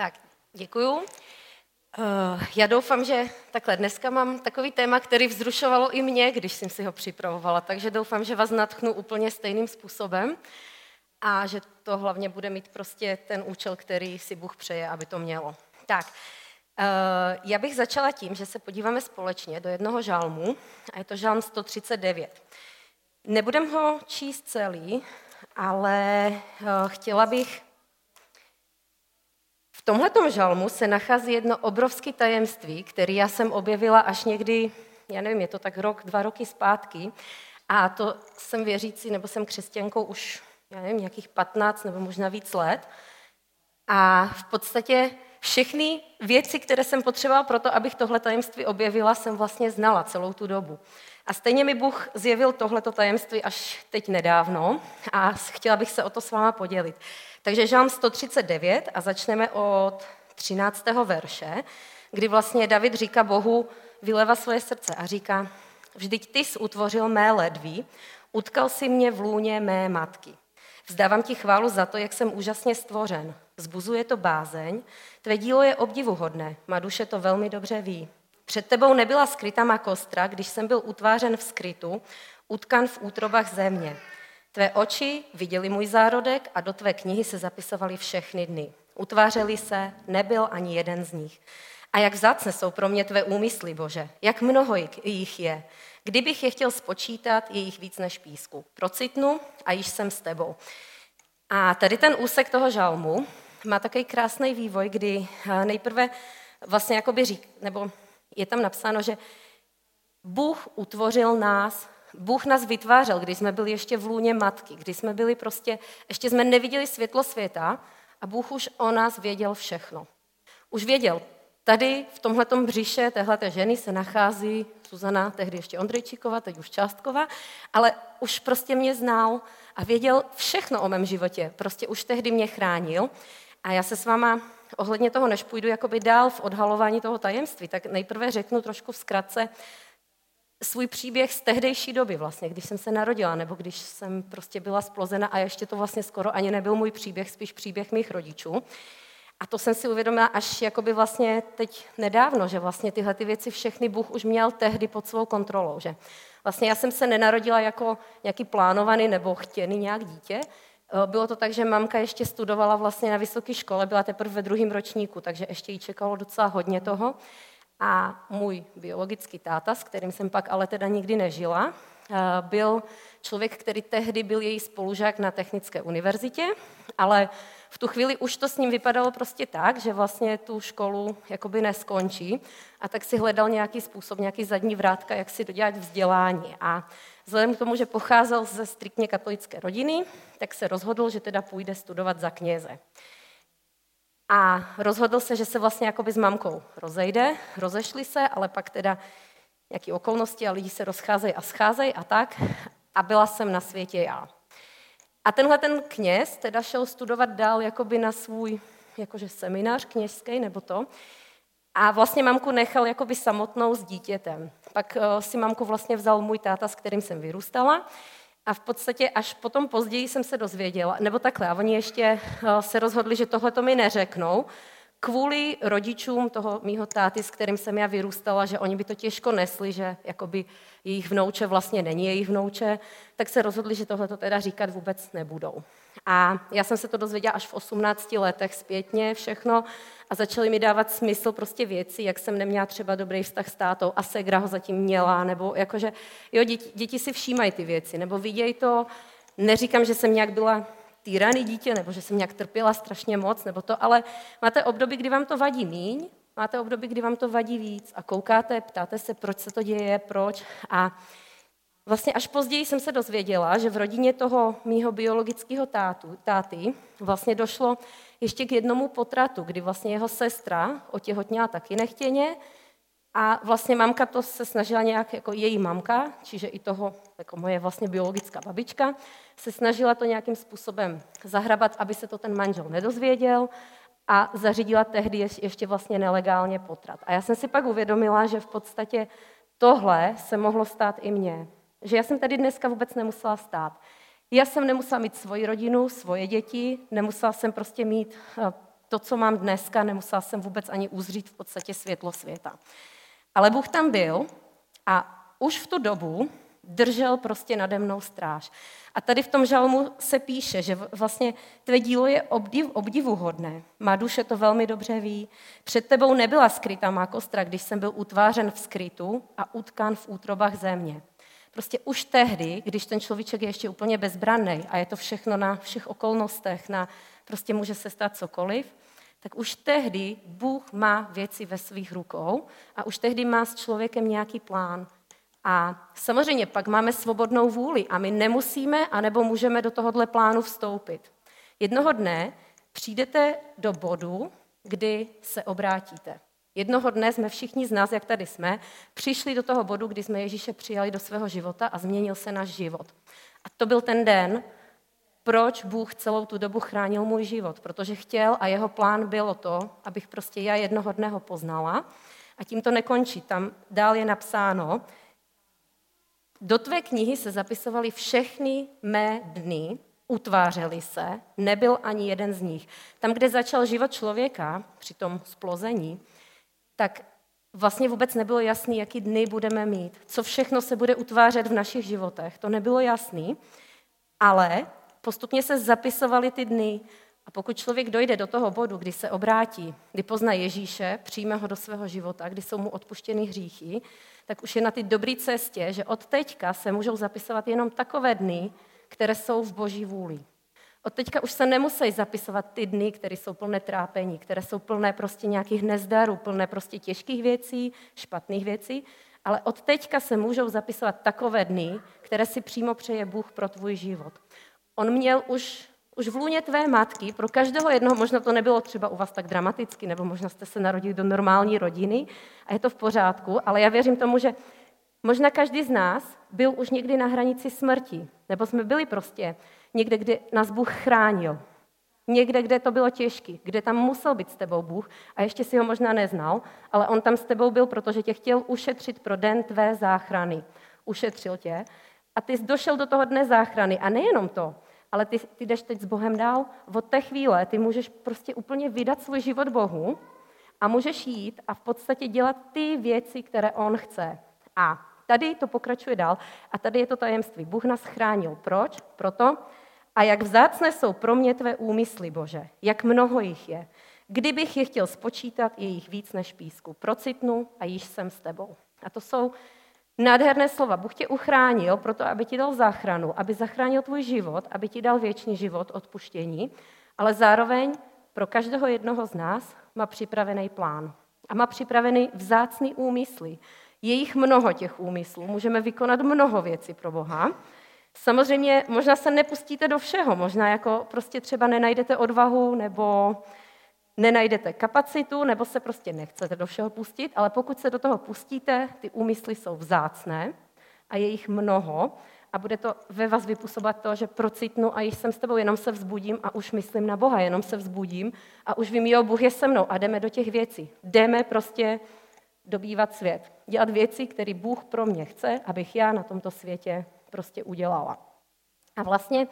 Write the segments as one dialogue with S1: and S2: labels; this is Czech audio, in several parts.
S1: Tak, děkuju. Uh, já doufám, že takhle dneska mám takový téma, který vzrušovalo i mě, když jsem si ho připravovala, takže doufám, že vás natchnu úplně stejným způsobem a že to hlavně bude mít prostě ten účel, který si Bůh přeje, aby to mělo. Tak, uh, já bych začala tím, že se podíváme společně do jednoho žalmu a je to žalm 139. Nebudem ho číst celý, ale uh, chtěla bych v tomhle žalmu se nachází jedno obrovské tajemství, které já jsem objevila až někdy, já nevím, je to tak rok, dva roky zpátky. A to jsem věřící, nebo jsem křesťankou už, já nevím, nějakých 15 nebo možná víc let. A v podstatě všechny věci, které jsem potřebovala pro to, abych tohle tajemství objevila, jsem vlastně znala celou tu dobu. A stejně mi Bůh zjevil tohleto tajemství až teď nedávno a chtěla bych se o to s váma podělit. Takže žám 139 a začneme od 13. verše, kdy vlastně David říká Bohu, vyleva svoje srdce a říká, vždyť ty jsi utvořil mé ledví, utkal si mě v lůně mé matky. Vzdávám ti chválu za to, jak jsem úžasně stvořen. Zbuzuje to bázeň, tvé dílo je obdivuhodné, má duše to velmi dobře ví. Před tebou nebyla skrytá má kostra, když jsem byl utvářen v skrytu, utkan v útrobách země. Tvé oči viděli můj zárodek a do tvé knihy se zapisovaly všechny dny. Utvářeli se, nebyl ani jeden z nich. A jak vzácné jsou pro mě tvé úmysly, Bože, jak mnoho jich je. Kdybych je chtěl spočítat, je jich víc než písku. Procitnu a již jsem s tebou. A tady ten úsek toho žalmu má takový krásný vývoj, kdy eh, nejprve vlastně jakoby řík, nebo je tam napsáno, že Bůh utvořil nás Bůh nás vytvářel, když jsme byli ještě v lůně matky, když jsme byli prostě, ještě jsme neviděli světlo světa a Bůh už o nás věděl všechno. Už věděl, tady v tomhletom břiše téhleté ženy se nachází Suzana, tehdy ještě Ondrejčíková, teď už Částkova, ale už prostě mě znal a věděl všechno o mém životě. Prostě už tehdy mě chránil. A já se s váma ohledně toho, než půjdu jakoby dál v odhalování toho tajemství, tak nejprve řeknu trošku v zkratce, svůj příběh z tehdejší doby vlastně, když jsem se narodila, nebo když jsem prostě byla splozena a ještě to vlastně skoro ani nebyl můj příběh, spíš příběh mých rodičů. A to jsem si uvědomila až jakoby vlastně teď nedávno, že vlastně tyhle ty věci všechny Bůh už měl tehdy pod svou kontrolou. Že vlastně já jsem se nenarodila jako nějaký plánovaný nebo chtěný nějak dítě. Bylo to tak, že mamka ještě studovala vlastně na vysoké škole, byla teprve ve druhém ročníku, takže ještě jí čekalo docela hodně toho. A můj biologický táta, s kterým jsem pak ale teda nikdy nežila, eh, byl člověk, který tehdy byl její spolužák na Technické univerzitě, ale v tu chvíli už to s ním vypadalo prostě tak, že vlastně tu školu jakoby neskončí a tak si hledal nějaký způsob, nějaký zadní vrátka, jak si dodělat vzdělání. A vzhledem k tomu, že pocházel ze striktně katolické rodiny, tak se rozhodl, že teda půjde studovat za kněze. A rozhodl se, že se vlastně jakoby s mamkou rozejde, rozešli se, ale pak teda nějaké okolnosti a lidi se rozcházejí a scházejí a tak. A byla jsem na světě já. A tenhle ten kněz teda šel studovat dál jakoby na svůj jakože seminář kněžský nebo to. A vlastně mamku nechal jakoby samotnou s dítětem. Pak uh, si mamku vlastně vzal můj táta, s kterým jsem vyrůstala. A v podstatě až potom později jsem se dozvěděla, nebo takhle, a oni ještě eh, se rozhodli, že tohle to mi neřeknou, kvůli rodičům toho mýho táty, s kterým jsem já vyrůstala, že oni by to těžko nesli, že jakoby jejich vnouče vlastně není jejich vnouče, tak se rozhodli, že tohle to teda říkat vůbec nebudou. A já jsem se to dozvěděla až v 18 letech zpětně všechno a začaly mi dávat smysl prostě věci, jak jsem neměla třeba dobrý vztah s tátou a Segra ho zatím měla, nebo jakože, jo, děti, děti si všímají ty věci, nebo vidějí to, neříkám, že jsem nějak byla týraný dítě, nebo že jsem nějak trpěla strašně moc, nebo to, ale máte období, kdy vám to vadí míň, máte období, kdy vám to vadí víc a koukáte, ptáte se, proč se to děje, proč a Vlastně až později jsem se dozvěděla, že v rodině toho mýho biologického tátu, táty vlastně došlo ještě k jednomu potratu, kdy vlastně jeho sestra otěhotněla taky nechtěně a vlastně mamka to se snažila nějak, jako její mamka, čiže i toho, jako moje vlastně biologická babička, se snažila to nějakým způsobem zahrabat, aby se to ten manžel nedozvěděl a zařídila tehdy ještě vlastně nelegálně potrat. A já jsem si pak uvědomila, že v podstatě tohle se mohlo stát i mně. Že já jsem tady dneska vůbec nemusela stát. Já jsem nemusela mít svoji rodinu, svoje děti, nemusela jsem prostě mít eh, To, co mám dneska, nemusela jsem vůbec ani uzřít v podstatě světlo světa. Ale Bůh tam byl a už v tu dobu držel prostě nade mnou stráž. A tady v tom žalmu se píše, že vlastně tvé dílo je obdiv, obdivuhodné. Má duše to velmi dobře ví. Před tebou nebyla skrytá má kostra, když jsem byl utvářen v skrytu a utkán v útrobách země. Prostě už tehdy, když ten človíček je ještě úplně bezbranný a je to všechno na všech okolnostech, na, prostě může se stát cokoliv, tak už tehdy Bůh má věci ve svých rukou a už tehdy má s člověkem nějaký plán. A samozřejmě pak máme svobodnou vůli a my nemusíme anebo můžeme do tohohle plánu vstoupit. Jednoho dne přijdete do bodu, kdy se obrátíte. Jednoho dne jsme všichni z nás, jak tady jsme, přišli do toho bodu, kdy jsme Ježíše přijali do svého života a změnil se náš život. A to byl ten den, proč Bůh celou tu dobu chránil můj život. Protože chtěl a jeho plán bylo to, abych prostě já jednoho dne ho poznala. A tím to nekončí. Tam dál je napsáno, do tvé knihy se zapisovaly všechny mé dny, utvářely se, nebyl ani jeden z nich. Tam, kde začal život člověka, při tom splození, tak vlastně vůbec nebylo jasný, jaký dny budeme mít, co všechno se bude utvářet v našich životech. To nebylo jasný, ale postupně se zapisovaly ty dny. A pokud člověk dojde do toho bodu, kdy se obrátí, kdy pozná Ježíše, přijme ho do svého života, kdy jsou mu odpuštěny hříchy, tak už je na ty dobré cestě, že od teďka se můžou zapisovat jenom takové dny, které jsou v boží vůli. Od teďka už se nemusí zapisovat ty dny, které jsou plné trápení, které jsou plné prostě nějakých nezdarů, plné prostě těžkých věcí, špatných věcí, ale od teďka se můžou zapisovat takové dny, které si přímo přeje Bůh pro tvůj život. On měl už, už v lůně tvé matky, pro každého jednoho, možná to nebylo třeba u vás tak dramaticky, nebo možná jste se narodili do normální rodiny a je to v pořádku, ale já věřím tomu, že možná každý z nás byl už někdy na hranici smrti, nebo jsme byli prostě někde, kde nás Bůh chránil. Někde, kde to bylo těžké, kde tam musel být s tebou Bůh a ještě si ho možná neznal, ale on tam s tebou byl, protože tě chtěl ušetřit pro den tvé záchrany. Ušetřil tě a ty jsi došel do toho dne záchrany. A nejenom to, ale ty, ty jdeš teď s Bohem dál. Od té chvíle ty můžeš prostě úplně vydat svůj život Bohu a můžeš jít a v podstatě dělat ty věci, které On chce. A tady to pokračuje dál a tady je to tajemství. Bůh nás chránil. Proč? Proto, a jak vzácné jsou pro mě tvé úmysly, Bože, jak mnoho jich je. Kdybych je chtěl spočítat, je jich víc než písku. Procitnu a již jsem s tebou. A to jsou nádherné slova. Bůh tě uchránil proto, aby ti dal záchranu, aby zachránil tvůj život, aby ti dal věčný život, odpuštění, ale zároveň pro každého jednoho z nás má připravený plán. A má připravený vzácný úmysly. Je jich mnoho těch úmyslů. Můžeme vykonat mnoho věcí pro Boha. Samozřejmě možná se nepustíte do všeho, možná jako prostě třeba nenajdete odvahu nebo nenajdete kapacitu, nebo se prostě nechcete do všeho pustit, ale pokud se do toho pustíte, ty úmysly jsou vzácné a je jich mnoho a bude to ve vás vypůsobovat to, že procitnu a již jsem s tebou, jenom se vzbudím a už myslím na Boha, jenom se vzbudím a už vím, jo, Bůh je se mnou a jdeme do těch věcí. Jdeme prostě dobývat svět. Dělat věci, které Bůh pro mě chce, abych já na tomto světě prostě udělala. A vlastně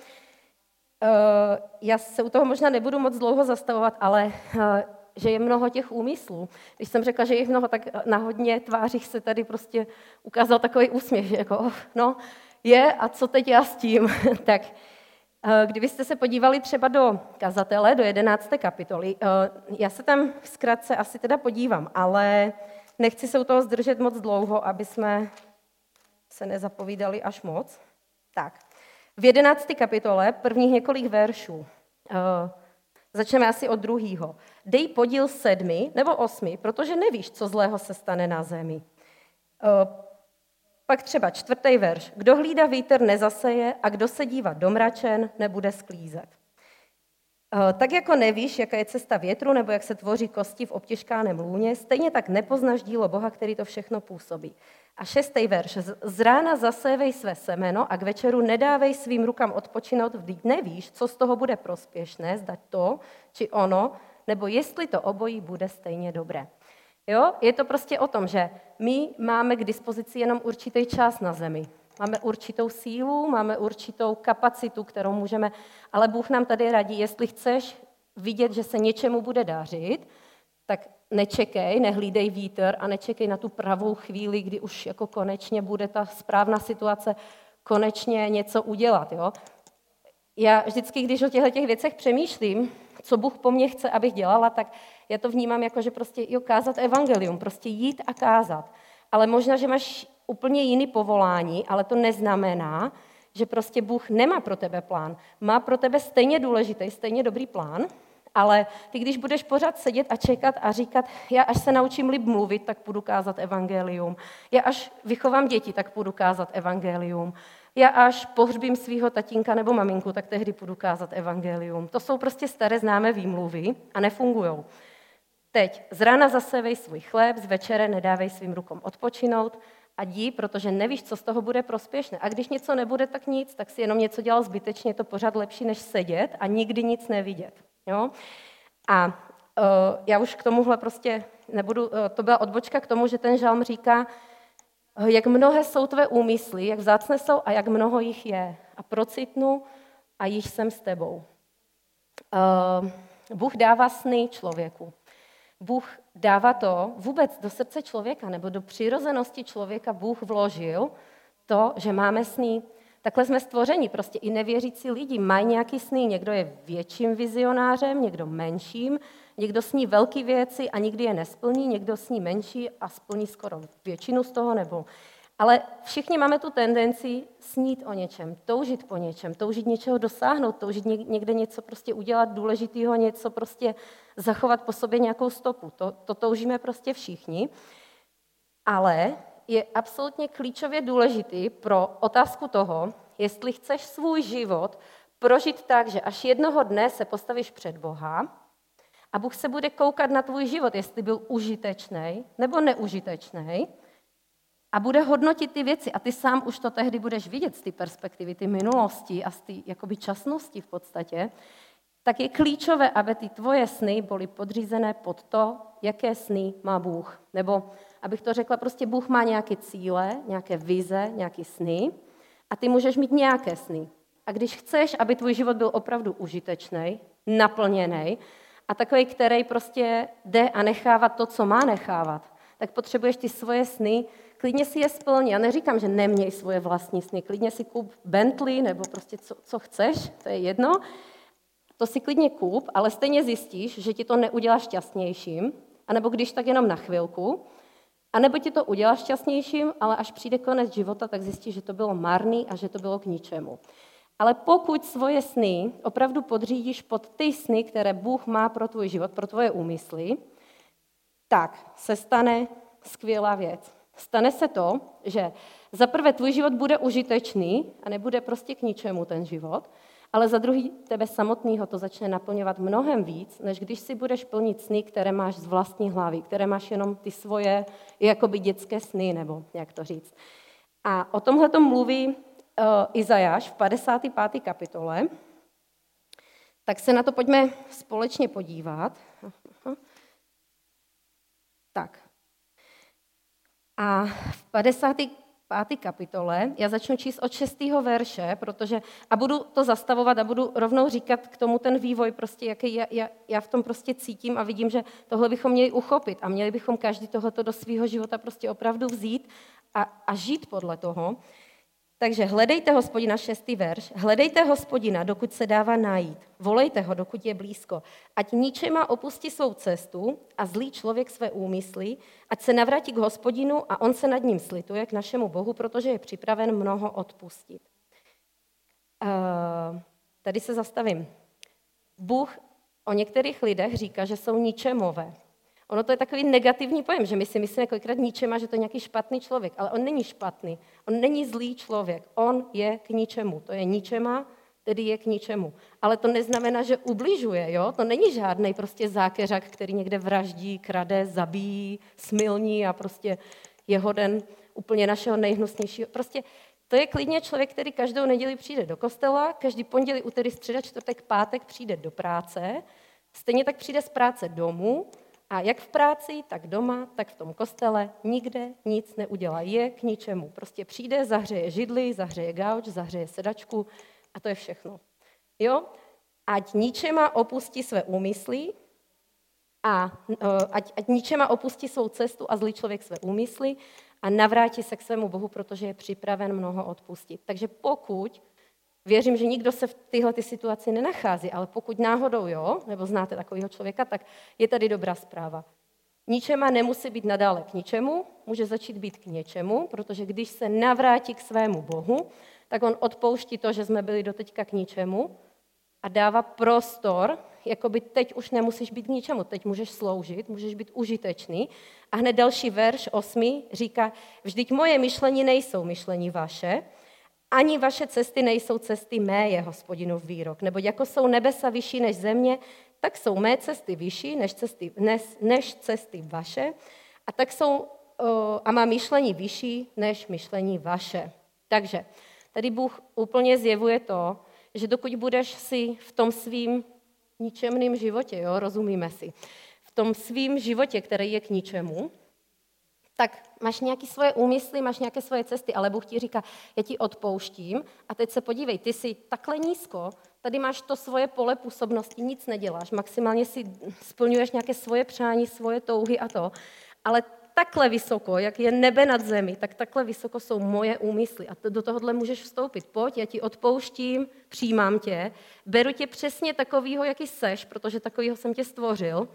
S1: eh, já se u toho možná nebudu moc dlouho zastavovat, ale eh, že je mnoho těch úmyslů. Když jsem řekla, že je mnoho, tak na hodně tvářích se tady prostě ukázal takový úsměv, že jako, oh, no, je a co teď já s tím? tak eh, kdybyste se podívali třeba do kazatele, do 11. kapitoly, já se tam zkrátce asi teda podívám, ale nechci se u toho zdržet moc dlouho, aby jsme se nezapovídali až moc. Tak, v jedenácté kapitole, prvních několik veršů, uh, začneme asi od druhého. Dej podíl sedmi nebo osmi, protože nevíš, co zlého se stane na zemi. Uh, pak třeba čtvrtý verš. Kdo hlídá vítr, nezaseje a kdo se dívá do mračen, nebude sklízet. Eh, tak jako nevíš, jaká je cesta větru nebo jak se tvoří kosti v obtěžkáném lůně, stejně tak nepoznáš dílo Boha, který to všechno působí. A šestý verš. Z rána zasévej své semeno a k večeru nedávej svým rukám odpočinout, vždyť nevíš, co z toho bude prospěšné, zdať to či ono, nebo jestli to obojí bude stejně dobré. Jo? Je to prostě o tom, že my máme k dispozici jenom určitý čas na zemi. Máme určitou sílu, máme určitou kapacitu, kterou můžeme, ale Bůh nám tady radí, jestli chceš vidět, že se něčemu bude dařit, tak nečekej, nehlídej vítr a nečekej na tu pravou chvíli, kdy už jako konečně bude ta správná situace konečně něco udělat. Jo? Já vždycky, když o těchto těch věcech přemýšlím, co Bůh po mně chce, abych dělala, tak já to vnímám jako, že prostě jo, kázat evangelium, prostě jít a kázat. Ale možná, že máš úplně jiný povolání, ale to neznamená, že prostě Bůh nemá pro tebe plán. Má pro tebe stejně důležitý, stejně dobrý plán, ale ty, když budeš pořád sedět a čekat a říkat, já až se naučím líp mluvit, tak budu kázat evangelium. Já až vychovám děti, tak budu kázat evangelium. Já až pohřbím svého tatínka nebo maminku, tak tehdy budu kázat evangelium. To jsou prostě staré známé výmluvy a nefungují. Teď z rána zasevej svůj chléb, z večere nedávej svým rukom odpočinout a dí, protože nevíš, co z toho bude prospěšné. A když něco nebude, tak nic, tak si jenom něco dělal zbytečně, je to pořád lepší, než sedět a nikdy nic nevidět. Jo? A uh, já už k tomuhle prostě nebudu, uh, to byla odbočka k tomu, že ten žalm říká, uh, jak mnohé jsou tvé úmysly, jak vzácné jsou a jak mnoho jich je. A procitnu a již jsem s tebou. Uh, Bůh dává sny člověku. Bůh dává to vůbec do srdce člověka nebo do přirozenosti člověka Bůh vložil to, že máme sny. Takhle jsme stvořeni, prostě i nevěřící lidi mají nějaký sny. Někdo je větším vizionářem, někdo menším, někdo sní velké věci a nikdy je nesplní, někdo sní menší a splní skoro většinu z toho nebo ale všichni máme tu tendenci snít o něčem, toužit po něčem, toužit něčeho dosáhnout, toužit někde něco prostě udělat důležitého, něco prostě zachovat po sobě nějakou stopu. To, to toužíme prostě všichni. Ale je absolutně klíčově důležitý pro otázku toho, jestli chceš svůj život prožít tak, že až jednoho dne se postavíš před Boha a Bůh se bude koukat na tvůj život, jestli byl užitečný nebo neužitečný, a bude hodnotit ty věci a ty sám už to tehdy budeš vidět z té perspektivy, ty minulosti a z té časnosti v podstatě, tak je klíčové, aby ty tvoje sny byly podřízené pod to, jaké sny má Bůh. Nebo, abych to řekla, prostě Bůh má nějaké cíle, nějaké vize, nějaké sny a ty můžeš mít nějaké sny. A když chceš, aby tvůj život byl opravdu užitečný, naplněný a takový, který prostě jde a nechává to, co má nechávat, tak potřebuješ ty svoje sny klidně si je splň. Já neříkám, že neměj svoje vlastní sny. Klidně si kup Bentley nebo prostě co, co chceš, to je jedno. To si klidně kup, ale stejně zjistíš, že ti to neudělá šťastnějším, anebo když tak jenom na chvilku, a nebo ti to udělá šťastnějším, ale až přijde konec života, tak zjistíš, že to bylo marný a že to bylo k ničemu. Ale pokud svoje sny opravdu podřídíš pod ty sny, které Bůh má pro tvůj život, pro tvoje úmysly, tak se stane skvělá věc. Stane se to, že za prvé tvůj život bude užitečný a nebude prostě k ničemu ten život, ale za druhý tebe samotného to začne naplňovat mnohem víc, než když si budeš plnit sny, které máš z vlastní hlavy, které máš jenom ty svoje jakoby dětské sny, nebo jak to říct. A o tomhle to mluví uh, Izajáš v 55. kapitole. Tak se na to pojďme společně podívat. Tak, a v 55. kapitole já začnu číst od 6. verše, protože a budu to zastavovat a budu rovnou říkat k tomu ten vývoj, prostě, jaký já, já, já v tom prostě cítím a vidím, že tohle bychom měli uchopit a měli bychom každý tohoto do svého života prostě opravdu vzít a, a žít podle toho. Takže hledejte hospodina, šestý verš, hledejte hospodina, dokud se dává najít. Volejte ho, dokud je blízko. Ať ničema opustí svou cestu a zlý člověk své úmysly, ať se navrátí k hospodinu a on se nad ním slituje k našemu Bohu, protože je připraven mnoho odpustit. Uh, tady se zastavím. Bůh o některých lidech říká, že jsou ničemové. Ono to je takový negativní pojem, že my si myslíme kolikrát ničema, že to je nějaký špatný člověk, ale on není špatný, on není zlý člověk, on je k ničemu, to je ničema, tedy je k ničemu. Ale to neznamená, že ubližuje, jo? To není žádný prostě zákeřak, který někde vraždí, krade, zabíjí, smilní a prostě je hoden úplně našeho nejhnusnějšího. Prostě to je klidně člověk, který každou neděli přijde do kostela, každý pondělí, úterý, středa, čtvrtek, pátek přijde do práce, stejně tak přijde z práce domů, a jak v práci, tak doma, tak v tom kostele nikde nic neudělá. Je k ničemu. Prostě přijde, zahřeje židli, zahřeje gauč, zahřeje sedačku a to je všechno. Jo? ať ničema opustí své úmysly a e, ať, ať ničema opustí svou cestu a zlý člověk své úmysly a navrátí se k svému Bohu, protože je připraven mnoho odpustit. Takže pokud, věřím, že nikdo se v téhle situaci nenachází, ale pokud náhodou jo, nebo znáte takového člověka, tak je tady dobrá zpráva. Ničema nemusí být nadále k ničemu, může začít být k něčemu, protože když se navrátí k svému Bohu, tak on odpouští to, že jsme byli doteďka k ničemu a dává prostor, jako by teď už nemusíš být k ničemu, teď můžeš sloužit, můžeš být užitečný. A hned další verš, osmi, říká, vždyť moje myšlení nejsou myšlení vaše, ani vaše cesty nejsou cesty mé, je hospodinův výrok. Nebo jako jsou nebesa vyšší než země, tak jsou mé cesty vyšší než cesty, než, než cesty vaše a tak jsou a má myšlení vyšší než myšlení vaše. Takže tady Bůh úplně zjevuje to, že dokud budeš si v tom svým ničemným životě, jo, rozumíme si, v tom svým životě, který je k ničemu, tak máš nějaké svoje úmysly, máš nějaké svoje cesty, ale Bůh ti říká, já ti odpouštím a teď se podívej, ty jsi takhle nízko, tady máš to svoje pole působnosti, nic neděláš, maximálně si splňuješ nějaké svoje přání, svoje touhy a to, ale takhle vysoko, jak je nebe nad zemi, tak takhle vysoko jsou moje úmysly. A do tohohle můžeš vstoupit. Pojď, já ti odpouštím, přijímám tě, beru tě přesně takovýho, jaký seš, protože takovýho jsem tě stvořil.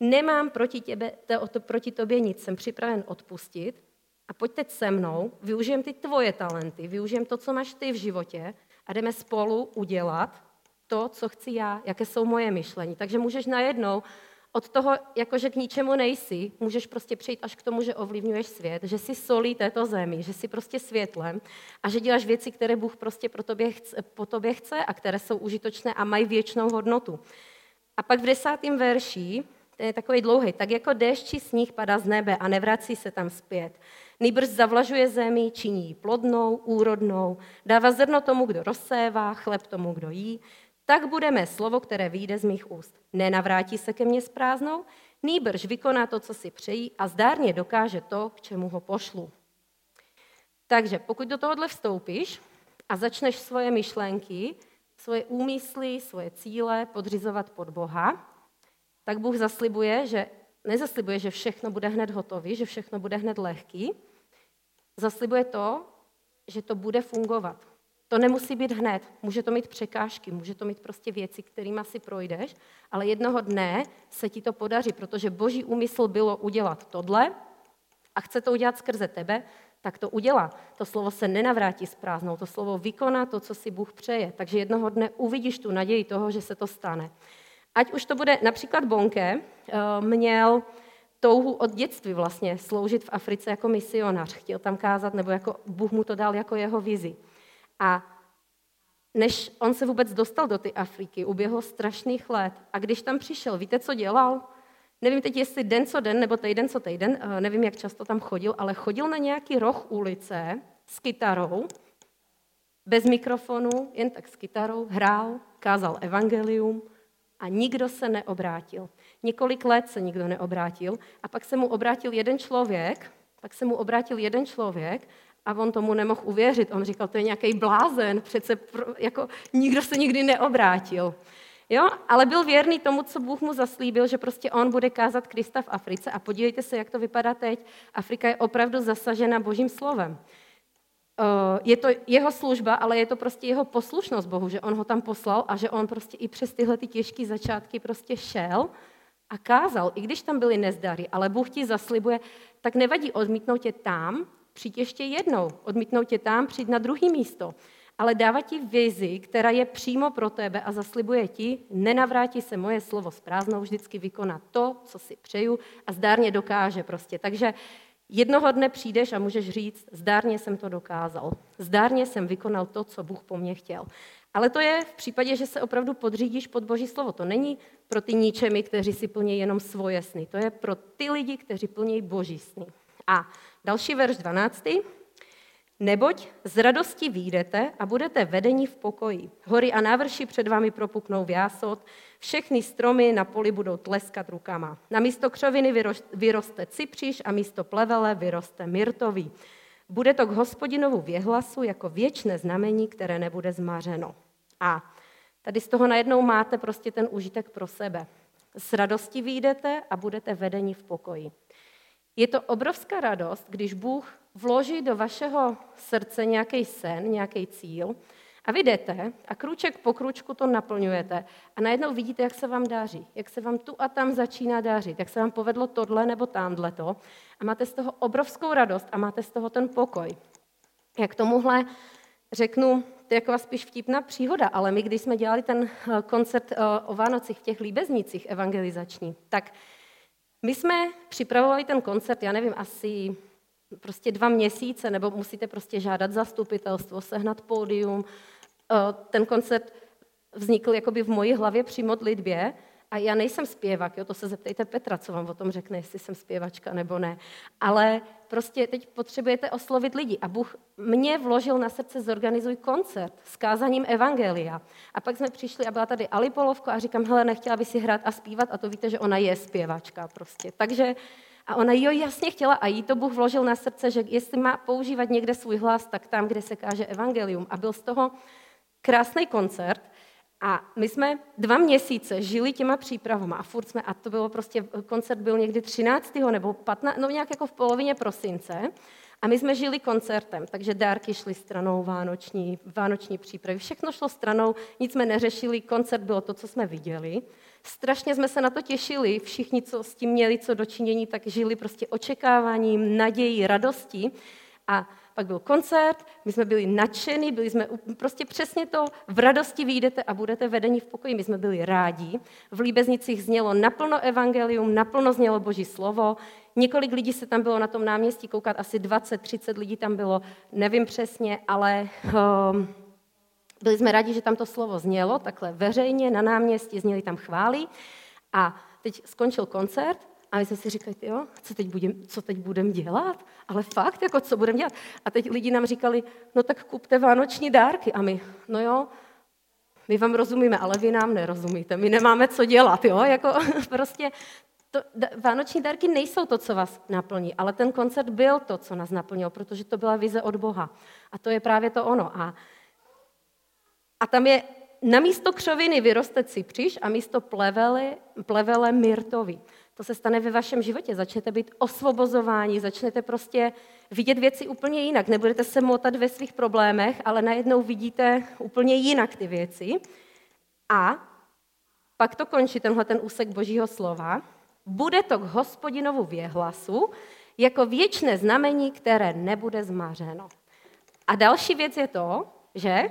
S1: Nemám proti, těbe, to, proti tobě nic, jsem připraven odpustit a pojď teď se mnou, využijem ty tvoje talenty, využijem to, co máš ty v životě a jdeme spolu udělat to, co chci já, jaké jsou moje myšlení. Takže můžeš najednou od toho, jakože k ničemu nejsi, můžeš prostě přijít až k tomu, že ovlivňuješ svět, že jsi solí této zemi, že jsi prostě světlem a že děláš věci, které Bůh prostě pro tobě chce, po tobě chce a které jsou užitočné a mají věčnou hodnotu. A pak v desátém verši, ten je takový dlouhý, tak jako déšť či sníh padá z nebe a nevrací se tam zpět. Nýbrž zavlažuje zemi, činí ji plodnou, úrodnou, dává zrno tomu, kdo rozsévá, chleb tomu, kdo jí, tak bude mé slovo, které vyjde z mých úst. Nenavrátí se ke mně s prázdnou, nýbrž vykoná to, co si přejí a zdárně dokáže to, k čemu ho pošlu. Takže pokud do tohohle vstoupíš a začneš svoje myšlenky, svoje úmysly, svoje cíle podřizovat pod Boha, tak Bůh zaslibuje, že nezaslibuje, že všechno bude hned hotový, že všechno bude hned lehký. Zaslibuje to, že to bude fungovat. To nemusí být hned, může to mít překážky, může to mít prostě věci, kterými si projdeš, ale jednoho dne se ti to podaří, protože boží úmysl bylo udělat tohle a chce to udělat skrze tebe, tak to udělá. To slovo se nenavrátí s prázdnou, to slovo vykoná to, co si Bůh přeje. Takže jednoho dne uvidíš tu naději toho, že se to stane. Ať už to bude například Bonke, eh, měl touhu od dětství vlastně sloužit v Africe jako misionář. Chtěl tam kázat, nebo jako Bůh mu to dal jako jeho vizi. A než on se vůbec dostal do ty Afriky, uběhlo strašných let. A když tam přišel, víte, co dělal? Nevím teď, jestli den co den, nebo týden co týden, eh, nevím, jak často tam chodil, ale chodil na nějaký roh ulice s kytarou, bez mikrofonu, jen tak s kytarou, hrál, kázal evangelium a nikdo se neobrátil. Několik let se nikdo neobrátil a pak se mu obrátil jeden člověk, pak se mu obrátil jeden člověk a on tomu nemohl uvěřit. On říkal, to je nějaký blázen, přece pro, jako nikdo se nikdy neobrátil. Jo? Ale byl věrný tomu, co Bůh mu zaslíbil, že prostě on bude kázat Krista v Africe. A podívejte se, jak to vypadá teď. Afrika je opravdu zasažena božím slovem. Eh, je to jeho služba, ale je to prostě jeho poslušnost Bohu, že on ho tam poslal a že on prostě i přes tyhle ty těžké začátky prostě šel a kázal, i když tam byly nezdary, ale Bůh ti zaslibuje, tak nevadí odmítnout tě tam, přijď ještě jednou, odmítnout tě tam, přijď na druhý místo. Ale dává ti vizi, která je přímo pro tebe a zaslibuje ti, nenavrátí se moje slovo s prázdnou, vždycky vykoná to, co si přeju a zdárně dokáže prostě. Takže jednoho dne přijdeš a můžeš říct, zdárně jsem to dokázal. Zdárně jsem vykonal to, co Bůh po mně chtěl. Ale to je v případě, že se opravdu podřídíš pod Boží slovo. To není pro ty ničemi, kteří si plní jenom svoje sny. To je pro ty lidi, kteří plní Boží sny. A další verš 12. Neboť z radosti výjdete a budete vedeni v pokoji. Hory a návrši před vámi propuknou v jásot, všechny stromy na poli budou tleskat rukama. Na místo křoviny vyroste cipříš a místo plevele vyroste myrtový. Bude to k hospodinovu věhlasu jako věčné znamení, které nebude zmařeno. A Tady z toho najednou máte prostě ten užitek pro sebe. S radostí vyjdete a budete vedeni v pokoji. Je to obrovská radost, když Bůh vloží do vašeho srdce nějaký sen, nějaký cíl a vy jdete a kruček po kručku to naplňujete a najednou vidíte, jak se vám daří, jak se vám tu a tam začíná dařit, jak se vám povedlo tohle nebo tamhle to a máte z toho obrovskou radost a máte z toho ten pokoj. Jak tomuhle řeknu, to je jako spíš vtipná příhoda, ale my, když jsme dělali ten eh, koncert eh, o Vánocích v těch líbeznicích evangelizační, tak my jsme připravovali ten koncert, já nevím, asi prostě dva měsíce, nebo musíte prostě žádat zastupitelstvo, sehnat pódium. Eh, ten koncert vznikl jakoby v mojí hlavě při modlitbě a já nejsem zpěvak, jo, to se zeptejte Petra, co vám o tom řekne, jestli jsem zpěvačka nebo ne. Ale prostě teď potřebujete oslovit lidi. A Bůh mě vložil na srdce, zorganizuj koncert s kázaním Evangelia. A pak jsme přišli a byla tady Ali Polovko a říkám, hele, nechtěla by si hrát a zpívat a to víte, že ona je zpěvačka prostě. Takže a ona jo, jasně chtěla a jí to Bůh vložil na srdce, že jestli má používat někde svůj hlas, tak tam, kde se káže evangelium. A byl z toho krásný koncert. A my jsme dva měsíce žili těma přípravama a furt jsme, a to bylo prostě, koncert byl někdy 13. nebo 15, no nějak jako v polovině prosince. A my jsme žili koncertem, takže dárky šly stranou, vánoční, vánoční přípravy, všechno šlo stranou, nic jsme neřešili, koncert bylo to, co jsme viděli. Strašně jsme se na to těšili, všichni, co s tím měli co dočinění, tak žili prostě očekáváním, nadějí, radostí. A pak byl koncert, my jsme byli nadšení, byli jsme prostě přesně to, v radosti vyjdete a budete vedeni v pokoji. My jsme byli rádi. V Líbeznicích znělo naplno evangelium, naplno znělo Boží slovo. Několik lidí se tam bylo na tom náměstí koukat, asi 20-30 lidí tam bylo, nevím přesně, ale um, byli jsme rádi, že tam to slovo znělo, takhle veřejně na náměstí, zněli tam chvály. A teď skončil koncert a my jsme si říkali, jo, co teď, budem, co teď budem dělat? Ale fakt, jako co budeme dělat? A teď lidi nám říkali, no tak kupte vánoční dárky. A my, no jo, my vám rozumíme, ale vy nám nerozumíte, my nemáme co dělat, jo, jako prostě to, vánoční dárky nejsou to, co vás naplní, ale ten koncert byl to, co nás naplnilo, protože to byla vize od Boha. A to je právě to ono. A a tam je na místo křoviny vyroste cipříš a místo plevele, plevele myrtový. To se stane ve vašem životě. Začnete být osvobozováni, začnete prostě vidět věci úplně jinak. Nebudete se motat ve svých problémech, ale najednou vidíte úplně jinak ty věci. A pak to končí tenhle ten úsek božího slova. Bude to k hospodinovu věhlasu jako věčné znamení, které nebude zmařeno. A další věc je to, že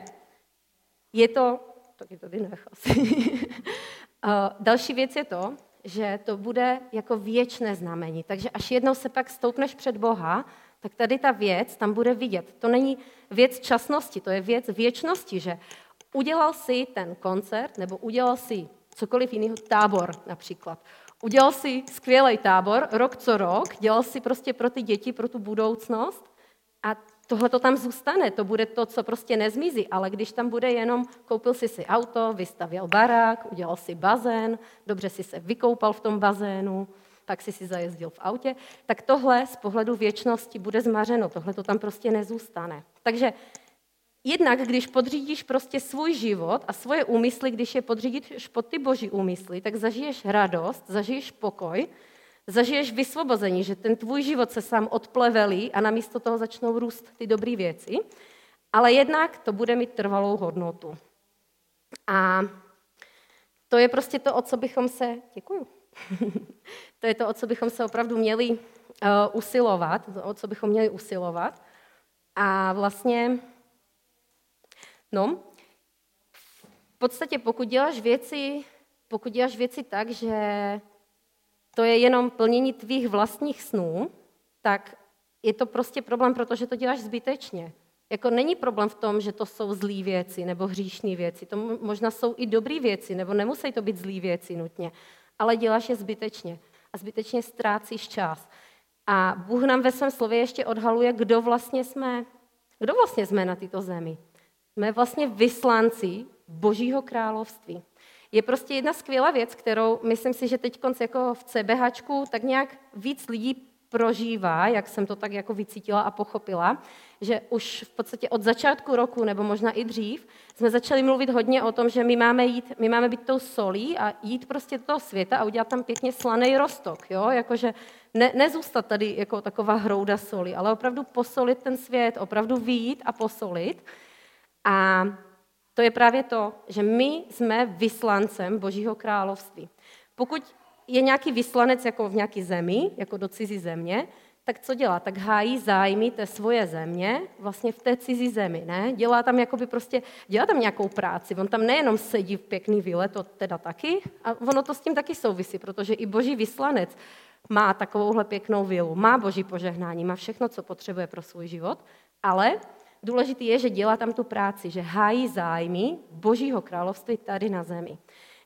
S1: je to, taky tady nech asi. Další věc je to, že to bude jako věčné znamení. Takže až jednou se pak stoupneš před Boha, tak tady ta věc tam bude vidět. To není věc časnosti, to je věc věčnosti, že udělal si ten koncert nebo udělal si cokoliv jiného, tábor například. Udělal si skvělý tábor, rok co rok, dělal si prostě pro ty děti, pro tu budoucnost. A tohle to tam zůstane, to bude to, co prostě nezmizí, ale když tam bude jenom, koupil si si auto, vystavěl barák, udělal si bazén, dobře si se vykoupal v tom bazénu, pak si si zajezdil v autě, tak tohle z pohledu věčnosti bude zmařeno, tohle to tam prostě nezůstane. Takže jednak, když podřídíš prostě svůj život a svoje úmysly, když je podřídíš pod ty boží úmysly, tak zažiješ radost, zažiješ pokoj, zažiješ vysvobození, že ten tvůj život se sám odplevelí a namísto toho začnou růst ty dobré věci, ale jednak to bude mít trvalou hodnotu. A to je prostě to, o co bychom se, děkuju, to je to, o co bychom se opravdu měli uh, usilovat, o co bychom měli usilovat. A vlastně, no, v podstatě pokud děláš věci, pokud děláš věci tak, že to je jenom plnění tvých vlastních snů, tak je to prostě problém, protože to děláš zbytečně. Jako není problém v tom, že to jsou zlé věci nebo hříšné věci. To možná jsou i dobré věci, nebo nemusí to být zlé věci nutně, ale děláš je zbytečně. A zbytečně ztrácíš čas. A Bůh nám ve svém slově ještě odhaluje, kdo vlastně jsme, kdo vlastně jsme na této zemi. Jsme vlastně vyslanci Božího království je prostě jedna skvělá věc, kterou myslím si, že teď jako v CBH tak nějak víc lidí prožívá, jak jsem to tak jako vycítila a pochopila, že už v podstatě od začátku roku, nebo možná i dřív, jsme začali mluvit hodně o tom, že my máme, jít, my máme být tou solí a jít prostě do toho světa a udělat tam pěkně slaný rostok. Jo? Jakože ne, nezůstat tady jako taková hrouda soli, ale opravdu posolit ten svět, opravdu výjít a posolit. A to je právě to, že my jsme vyslancem Božího království. Pokud je nějaký vyslanec jako v nějaké zemi, jako do cizí země, tak co dělá? Tak hájí zájmy té svoje země vlastně v té cizí zemi, ne? Dělá tam jakoby prostě, dělá tam nějakou práci. On tam nejenom sedí v pěkný vile, to teda taky, a ono to s tím taky souvisí, protože i boží vyslanec má takovouhle pěknou vilu, má boží požehnání, má všechno, co potřebuje pro svůj život, ale důležité je, že dělá tam tu práci, že hájí zájmy božího království tady na zemi.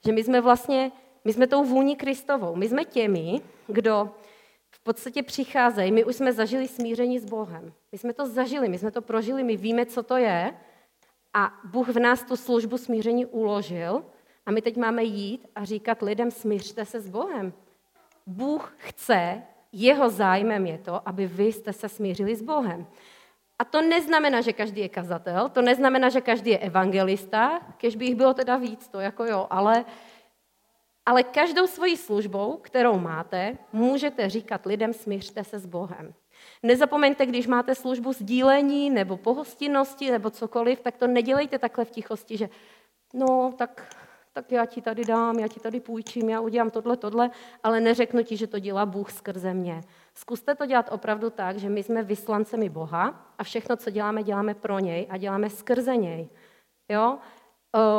S1: Že my jsme vlastně, my jsme tou vůní Kristovou, my jsme těmi, kdo v podstatě přicházejí, my už jsme zažili smíření s Bohem. My jsme to zažili, my jsme to prožili, my víme, co to je a Bůh v nás tu službu smíření uložil a my teď máme jít a říkat lidem, smířte se s Bohem. Bůh chce, jeho zájmem je to, aby vy jste se smířili s Bohem. A to neznamená, že každý je kazatel, to neznamená, že každý je evangelista, kež by jich bylo teda víc, to jako jo, ale, ale každou svojí službou, kterou máte, můžete říkat lidem, smířte se s Bohem. Nezapomeňte, když máte službu sdílení nebo pohostinnosti nebo cokoliv, tak to nedělejte takhle v tichosti, že no, tak tak já ti tady dám, já ti tady půjčím, já udělám tohle, tohle, ale neřeknu ti, že to dělá Bůh skrze mě. Zkuste to dělat opravdu tak, že my jsme vyslancemi Boha a všechno, co děláme, děláme pro něj a děláme skrze něj. Jo?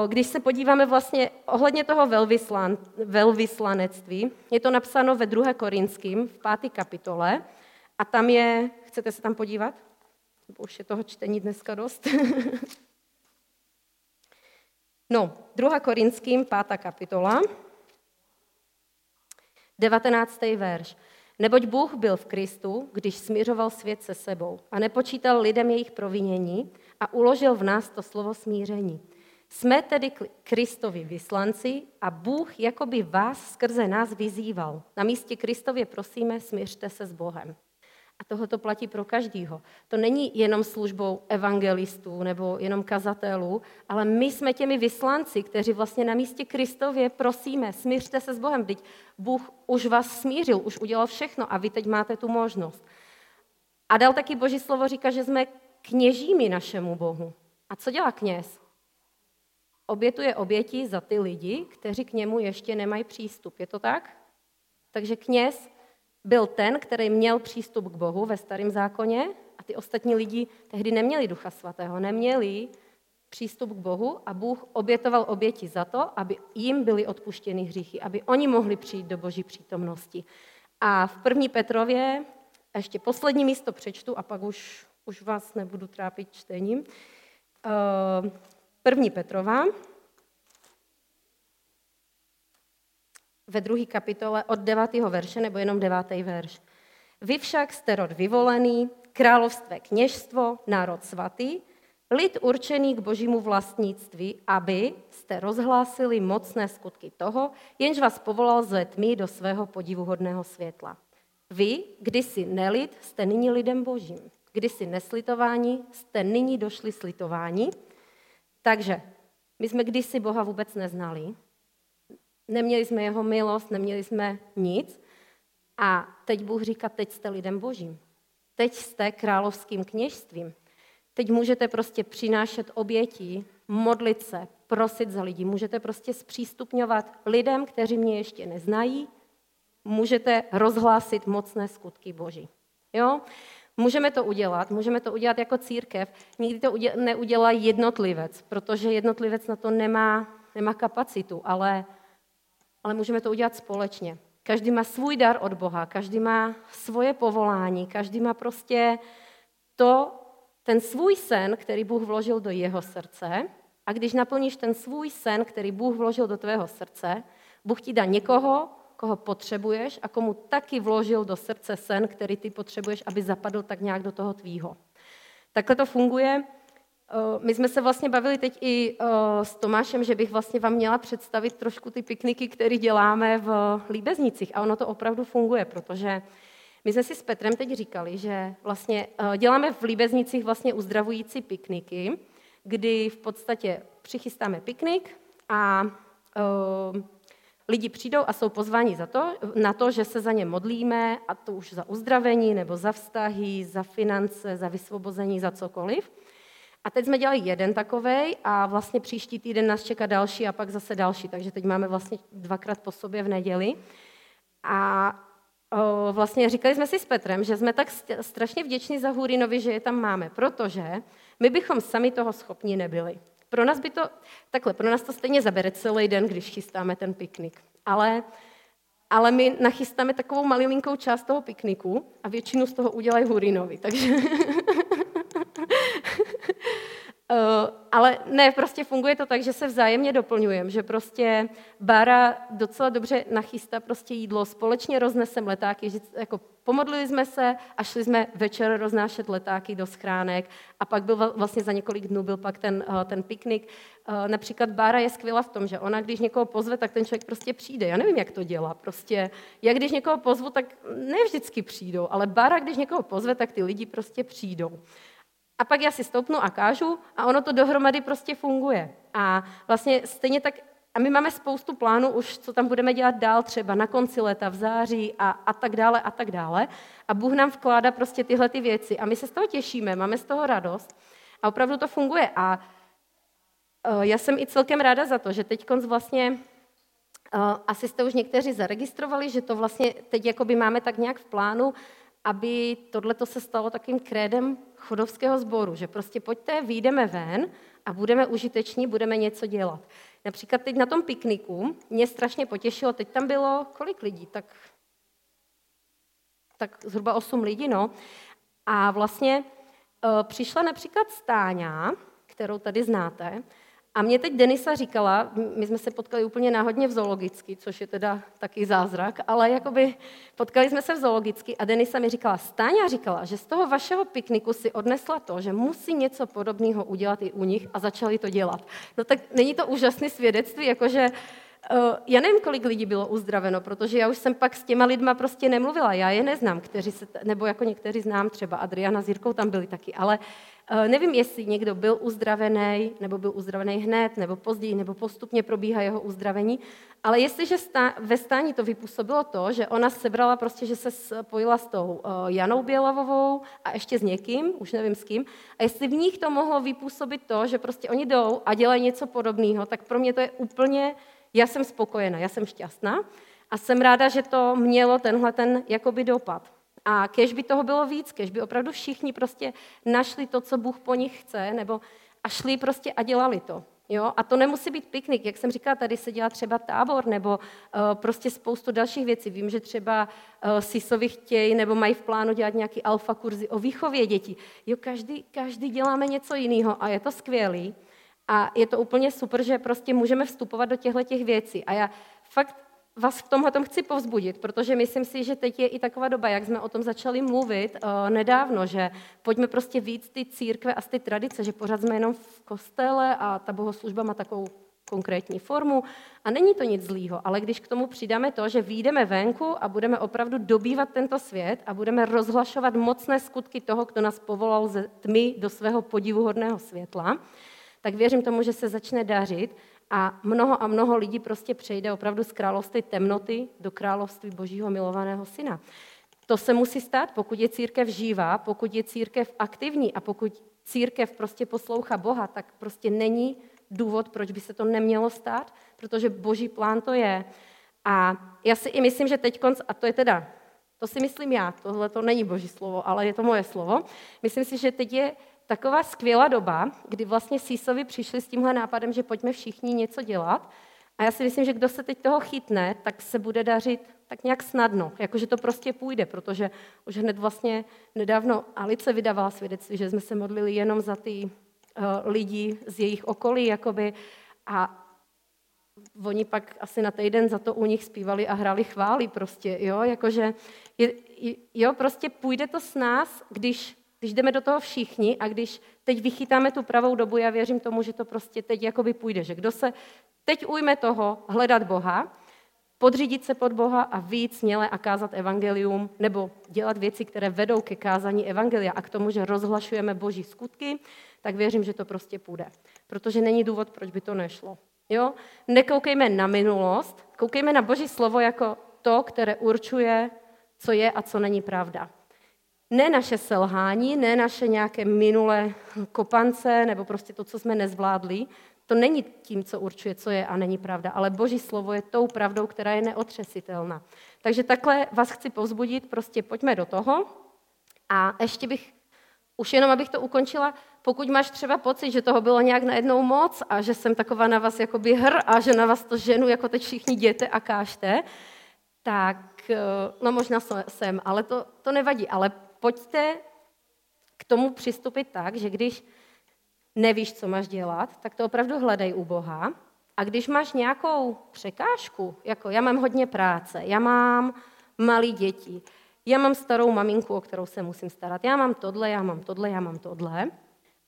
S1: Když se podíváme vlastně ohledně toho velvyslan, velvyslanectví, je to napsáno ve 2. Korinským v 5. kapitole a tam je, chcete se tam podívat? Už je toho čtení dneska dost. No, 2. Korinským, 5. kapitola, 19. verš. Neboť Bůh byl v Kristu, když smířoval svět se sebou a nepočítal lidem jejich provinění a uložil v nás to slovo smíření. Jsme tedy Kristovi vyslanci a Bůh jakoby vás skrze nás vyzýval. Na místě Kristově prosíme, smířte se s Bohem. A tohle to platí pro každýho. To není jenom službou evangelistů nebo jenom kazatelů, ale my jsme těmi vyslanci, kteří vlastně na místě Kristově prosíme, smířte se s Bohem, teď Bůh už vás smířil, už udělal všechno a vy teď máte tu možnost. A dal taky Boží slovo říká, že jsme kněžími našemu Bohu. A co dělá kněz? Obětuje oběti za ty lidi, kteří k němu ještě nemají přístup. Je to tak? Takže kněz byl ten, který měl přístup k Bohu ve starém zákoně a ty ostatní lidi tehdy neměli ducha svatého, neměli přístup k Bohu a Bůh obětoval oběti za to, aby jim byly odpuštěny hříchy, aby oni mohli přijít do Boží přítomnosti. A v první Petrově, ještě poslední místo přečtu a pak už, už vás nebudu trápit čtením. Eh, první Petrova, ve druhé kapitole od 9. verše, nebo jenom 9. verš. Vy však jste rod vyvolený, královstvé kněžstvo, národ svatý, lid určený k božímu vlastnictví, aby jste rozhlásili mocné skutky toho, jenž vás povolal ze tmy do svého podivuhodného světla. Vy, kdysi nelid, jste nyní lidem božím. Kdysi neslitování, jste nyní došli slitování. Takže my jsme kdysi Boha vůbec neznali, Neměli jsme jeho milost, neměli jsme nic. A teď Bůh říká, teď jste lidem božím. Teď jste královským kněžstvím. Teď můžete prostě přinášet oběti, modlit se, prosit za lidi. Můžete prostě zpřístupňovat lidem, kteří mě ještě neznají. Můžete rozhlásit mocné skutky Boží. Jo? Můžeme to udělat, můžeme to udělat jako církev. Nikdy to neudělá jednotlivec, protože jednotlivec na to nemá, nemá kapacitu, ale ale můžeme to udělat společně. Každý má svůj dar od Boha, každý má svoje povolání, každý má prostě to, ten svůj sen, který Bůh vložil do jeho srdce. A když naplníš ten svůj sen, který Bůh vložil do tvého srdce, Bůh ti dá někoho, koho potřebuješ a komu taky vložil do srdce sen, který ty potřebuješ, aby zapadl tak nějak do toho tvýho. Takhle to funguje my jsme se vlastně bavili teď i eh, s Tomášem, že bych vlastně vám měla představit trošku ty pikniky, které děláme v Líbeznicích. A ono to opravdu funguje, protože My jsme si s Petrem teď říkali, že vlastně uh, děláme v Líbeznicích vlastně uzdravující pikniky, kdy v podstatě přichystáme piknik a lidi přijdou a jsou pozváni za to, na to, že se za ně modlíme, a to už za uzdravení, nebo za vztahy, za finance, za vysvobození, za cokoliv. A teď jsme dělali jeden takovej a vlastně příští týden nás čeká další a pak zase další, takže teď máme vlastně dvakrát po sobě v neděli. A o, vlastně říkali jsme si s Petrem, že jsme tak strašně vděční za Hurinovi, že je tam máme, protože my bychom sami toho schopni nebyli. Pro nás by to, takhle, pro nás to stejně zabere celý den, když chystáme ten piknik. Ale, ale my nachystáme takovou malilinkou část toho pikniku a většinu z toho udělají Hurinovi. Takže Uh, ale ne, prostě funguje to tak, že se vzájemně doplňujeme, že prostě Bára docela dobře nachystá prostě jídlo, společně roznesem letáky, že jako pomodlili jsme se a šli jsme večer roznášet letáky do schránek a pak byl vlastně za několik dnů byl pak ten, uh, ten piknik. Uh, například Bára je skvělá v tom, že ona, když někoho pozve, tak ten člověk prostě přijde. Já nevím, jak to dělá. Prostě, já když někoho pozvu, tak ne vždycky přijdou, ale Bára, když někoho pozve, tak ty lidi prostě přijdou. A pak já si stoupnu a kážu a ono to dohromady prostě funguje. A vlastně stejně tak, a my máme spoustu plánů už, co tam budeme dělat dál, třeba na konci léta, v září a, a tak dále a tak dále. A Bůh nám vkládá prostě tyhle ty věci a my se z toho těšíme, máme z toho radost a opravdu to funguje. A uh, já jsem i celkem ráda za to, že teď vlastně uh, asi jste už někteří zaregistrovali, že to vlastně teď jakoby máme tak nějak v plánu, aby tohle se stalo takým krédem chodovského sboru, že prostě pojďte, vyjdeme ven a budeme užiteční, budeme něco dělat. Například teď na tom pikniku mě strašně potěšilo, teď tam bylo kolik lidí, tak, tak zhruba 8 lidí, no. A vlastně e, přišla například Stáňa, kterou tady znáte, a mě teď Denisa říkala, my jsme se potkali úplně náhodně v zoologicky, což je teda taky zázrak, ale jakoby potkali jsme se v zoologicky a Denisa mi říkala, Stáňa říkala, že z toho vašeho pikniku si odnesla to, že musí něco podobného udělat i u nich a začali to dělat. No tak není to úžasné svědectví, jakože já nevím, kolik lidí bylo uzdraveno, protože já už jsem pak s těma lidma prostě nemluvila. Já je neznám, kteří se, nebo jako někteří znám, třeba Adriana s Jirkou tam byli taky, ale uh, nevím, jestli někdo byl uzdravený, nebo byl uzdravený hned, nebo později, nebo postupně probíhá jeho uzdravení. Ale jestliže stá, ve stání to vypůsobilo to, že ona sebrala prostě, že se spojila s tou uh, Janou Bělavovou a ještě s někým, už nevím s kým, a jestli v nich to mohlo vypůsobit to, že prostě oni jdou a dělají něco podobného, tak pro mě to je úplně já jsem spokojená, já jsem šťastná a jsem ráda, že to mělo tenhle ten jakoby dopad. A kež by toho bylo víc, kež by opravdu všichni prostě našli to, co Bůh po nich chce, nebo a šli prostě a dělali to. Jo? A to nemusí být piknik, jak jsem říkala, tady se dělá třeba tábor nebo uh, prostě spoustu dalších věcí. Vím, že třeba uh, SISovi chtějí nebo mají v plánu dělat nějaký alfa kurzy o výchově dětí. Jo, každý, každý děláme něco jiného a je to skvělý. A je to úplně super, že prostě můžeme vstupovat do těchto těch věcí. A já fakt vás v tomhle chci povzbudit, protože myslím si, že teď je i taková doba, jak jsme o tom začali mluvit uh, nedávno, že pojďme prostě víc ty církve a ty tradice, že pořád jsme jenom v kostele a ta bohoslužba má takovou konkrétní formu a není to nic zlýho, ale když k tomu přidáme to, že výjdeme venku a budeme opravdu dobývat tento svět a budeme rozhlašovat mocné skutky toho, kdo nás povolal ze tmy do svého podivuhodného světla, tak věřím tomu, že se začne dařit a mnoho a mnoho lidí prostě přejde opravdu z království temnoty do království božího milovaného syna. To se musí stát, pokud je církev živá, pokud je církev aktivní a pokud církev prostě poslouchá Boha, tak prostě není důvod, proč by se to nemělo stát, protože boží plán to je. A já si i myslím, že teď a to je teda, to si myslím já, tohle to není boží slovo, ale je to moje slovo, myslím si, že teď je taková skvělá doba, kdy vlastně Sísovi přišli s tímhle nápadem, že pojďme všichni něco dělat. A já si myslím, že kdo se teď toho chytne, tak se bude dařit tak nějak snadno, jakože to prostě půjde, protože už hned vlastně nedávno Alice vydávala svědectví, že jsme se modlili jenom za ty uh, lidi z jejich okolí, jakoby, a oni pak asi na týden za to u nich zpívali a hráli chvály prostě, jo, jakože, je, jo, prostě půjde to s nás, když když jdeme do toho všichni a když teď vychytáme tu pravou dobu, já věřím tomu, že to prostě teď jakoby půjde, že kdo se teď ujme toho hledat Boha, podřídit se pod Boha a víc směle a kázat evangelium, nebo dělat věci, které vedou ke kázání evangelia a k tomu, že rozhlašujeme boží skutky, tak věřím, že to prostě půjde. Protože není důvod, proč by to nešlo. Jo? Nekoukejme na minulost, koukejme na boží slovo jako to, které určuje, co je a co není pravda. Ne naše selhání, ne naše nějaké minulé kopance, nebo prostě to, co jsme nezvládli, to není tím, co určuje, co je a není pravda, ale Boží slovo je tou pravdou, která je neotřesitelná. Takže takhle vás chci povzbudit, prostě pojďme do toho. A ještě bych, už jenom abych to ukončila, pokud máš třeba pocit, že toho bylo nějak najednou moc a že jsem taková na vás jakoby hr a že na vás to ženu, jako teď všichni jděte a kážte, tak eh, no možná jsem, ale to, to nevadí. Ale pojďte k tomu přistupit tak, že když nevíš, co máš dělat, tak to opravdu hledej u Boha. A když máš nějakou překážku, jako já mám hodně práce, já mám malé děti, já mám starou maminku, o kterou se musím starat, já mám tohle, já mám tohle, já mám tohle.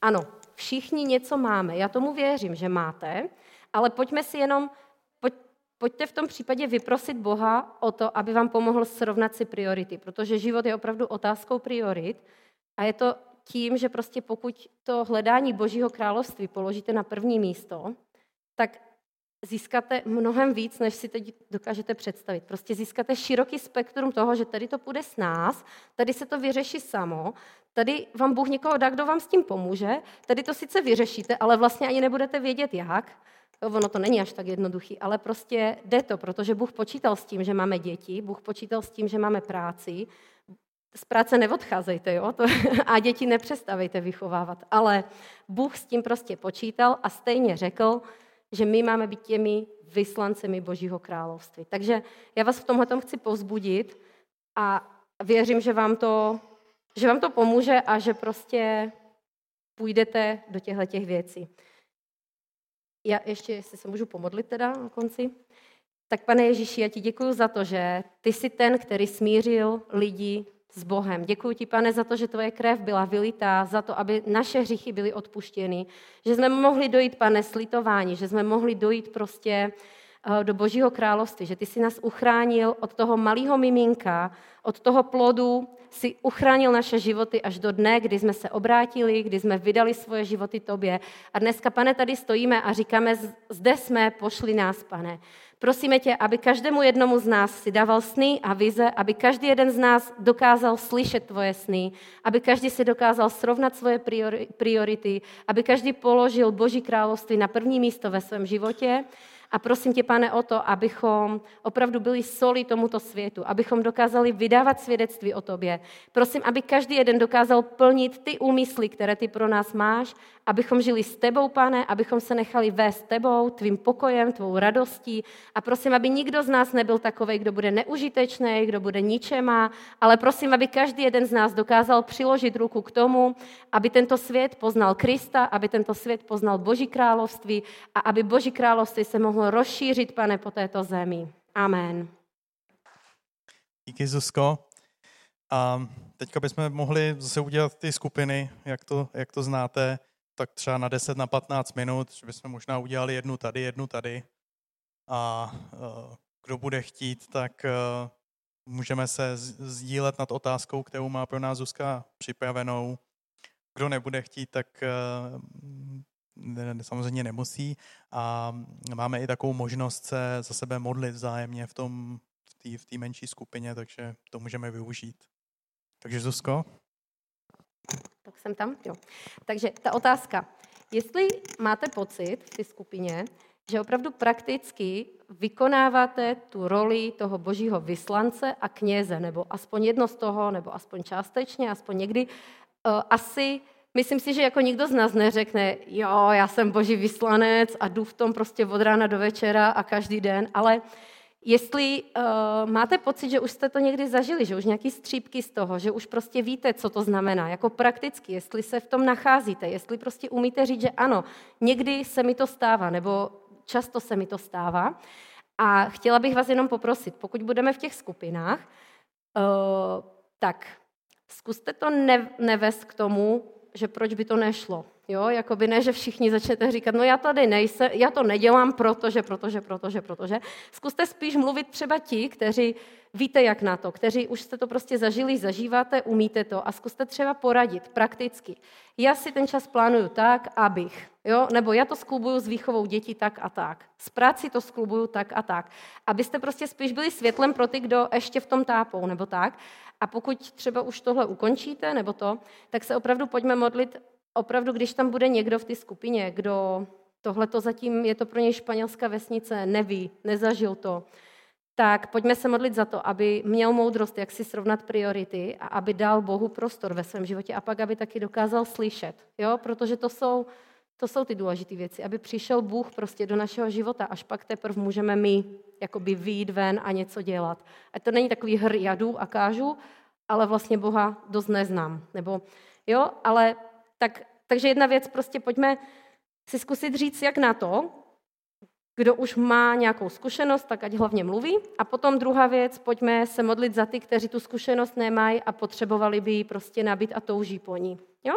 S1: Ano, všichni něco máme, já tomu věřím, že máte, ale pojďme si jenom, pojďte v tom případě vyprosit Boha o to, aby vám pomohl srovnat si priority, protože život je opravdu otázkou priorit a je to tím, že prostě pokud to hledání Božího království položíte na první místo, tak získáte mnohem víc, než si teď dokážete představit. Prostě získáte široký spektrum toho, že tady to půjde s nás, tady se to vyřeší samo, tady vám Bůh někoho dá, kdo vám s tím pomůže, tady to sice vyřešíte, ale vlastně ani nebudete vědět jak, Ono to není až tak jednoduchý, ale prostě jde to, protože Bůh počítal s tím, že máme děti, Bůh počítal s tím, že máme práci, z práce neodcházejte, jo? To, a děti nepřestavejte vychovávat. Ale Bůh s tím prostě počítal a stejně řekl, že my máme být těmi vyslancemi Božího království. Takže já vás v tomhle chci povzbudit a věřím, že vám to, že vám to pomůže a že prostě půjdete do těchto těch věcí. Já ještě, jestli se můžu pomodlit teda na konci. Tak pane Ježíši, já ti děkuji za to, že ty jsi ten, který smířil lidi s Bohem. Děkuji ti, pane, za to, že tvoje krev byla vylitá, za to, aby naše hříchy byly odpuštěny, že jsme mohli dojít, pane, slitování, že jsme mohli dojít prostě do Božího království, že ty si nás uchránil od toho malého miminka, od toho plodu, si uchránil naše životy až do dne, kdy jsme se obrátili, kdy jsme vydali svoje životy tobě. A dneska, pane, tady stojíme a říkáme, zde jsme, pošli nás, pane. Prosíme tě, aby každému jednomu z nás si dával sny a vize, aby každý jeden z nás dokázal slyšet tvoje sny, aby každý si dokázal srovnat svoje priority, aby každý položil Boží království na první místo ve svém životě a prosím tě, pane, o to, abychom opravdu byli soli tomuto světu, abychom dokázali vydávat svědectví o tobě. Prosím, aby každý jeden dokázal plnit ty úmysly, které ty pro nás máš, abychom žili s tebou, pane, abychom se nechali vést tebou, tvým pokojem, tvou radostí. A prosím, aby nikdo z nás nebyl takový, kdo bude neužitečný, kdo bude ničema, ale prosím, aby každý jeden z nás dokázal přiložit ruku k tomu, aby tento svět poznal Krista, aby tento svět poznal Boží království a aby Boží království se mohlo mohl rozšířit, pane, po této zemi. Amen.
S2: Díky, Zuzko. A teďka bychom mohli zase udělat ty skupiny, jak to, jak to znáte, tak třeba na 10, na 15 minut, že bychom možná udělali jednu tady, jednu tady. A uh, kdo bude chtít, tak uh, můžeme se sdílet nad otázkou, kterou má pro nás Zuzka připravenou. Kdo nebude chtít, tak uh, samozřejmě nemusí a máme i takovou možnost se za sebe modlit vzájemně v tom v té menší skupině, takže to můžeme využít. Takže Zuzko?
S1: Tak jsem tam, jo. Takže ta otázka. Jestli máte pocit v té skupině, že opravdu prakticky vykonáváte tu roli toho božího vyslance a kněze, nebo aspoň jedno z toho, nebo aspoň částečně, aspoň někdy, uh, asi Myslím si, že jako nikdo z nás neřekne, jo, já jsem boží vyslanec a jdu v tom prostě od rána do večera a každý den, ale jestli uh, máte pocit, že už jste to někdy zažili, že už nějaký střípky z toho, že už prostě víte, co to znamená, jako prakticky, jestli se v tom nacházíte, jestli prostě umíte říct, že ano, někdy se mi to stává, nebo často se mi to stává. A chtěla bych vás jenom poprosit, pokud budeme v těch skupinách, uh, tak zkuste to ne- nevést k tomu, že proč by to nešlo. Jo, jakoby ne, že všichni začnete říkat, no já tady nejsem, já to nedělám, protože, protože, protože, protože. Zkuste spíš mluvit třeba ti, kteří víte, jak na to, kteří už jste to prostě zažili, zažíváte, umíte to a zkuste třeba poradit prakticky. Já si ten čas plánuju tak, abych, jo, nebo já to sklubuju s výchovou dětí tak a tak. S práci to sklubuju tak a tak. Abyste prostě spíš byli světlem pro ty, kdo ještě v tom tápou, nebo tak. A pokud třeba už tohle ukončíte, nebo to, tak se opravdu pojďme modlit, opravdu, když tam bude někdo v té skupině, kdo tohle to zatím, je to pro něj španělská vesnice, neví, nezažil to, tak pojďme se modlit za to, aby měl moudrost, jak si srovnat priority a aby dal Bohu prostor ve svém životě a pak, aby taky dokázal slyšet, jo? protože to jsou, to jsou ty důležité věci, aby přišel Bůh prostě do našeho života, až pak teprve můžeme my jakoby výjít ven a něco dělat. A to není takový hr jadu a kážu, ale vlastně Boha dost neznám. Nebo, jo, ale tak, takže jedna věc, prostě pojďme si zkusit říct, jak na to, kdo už má nějakou zkušenost, tak ať hlavně mluví. A potom druhá věc, pojďme se modlit za ty, kteří tu zkušenost nemají a potřebovali by ji prostě nabít a touží po ní. Jo?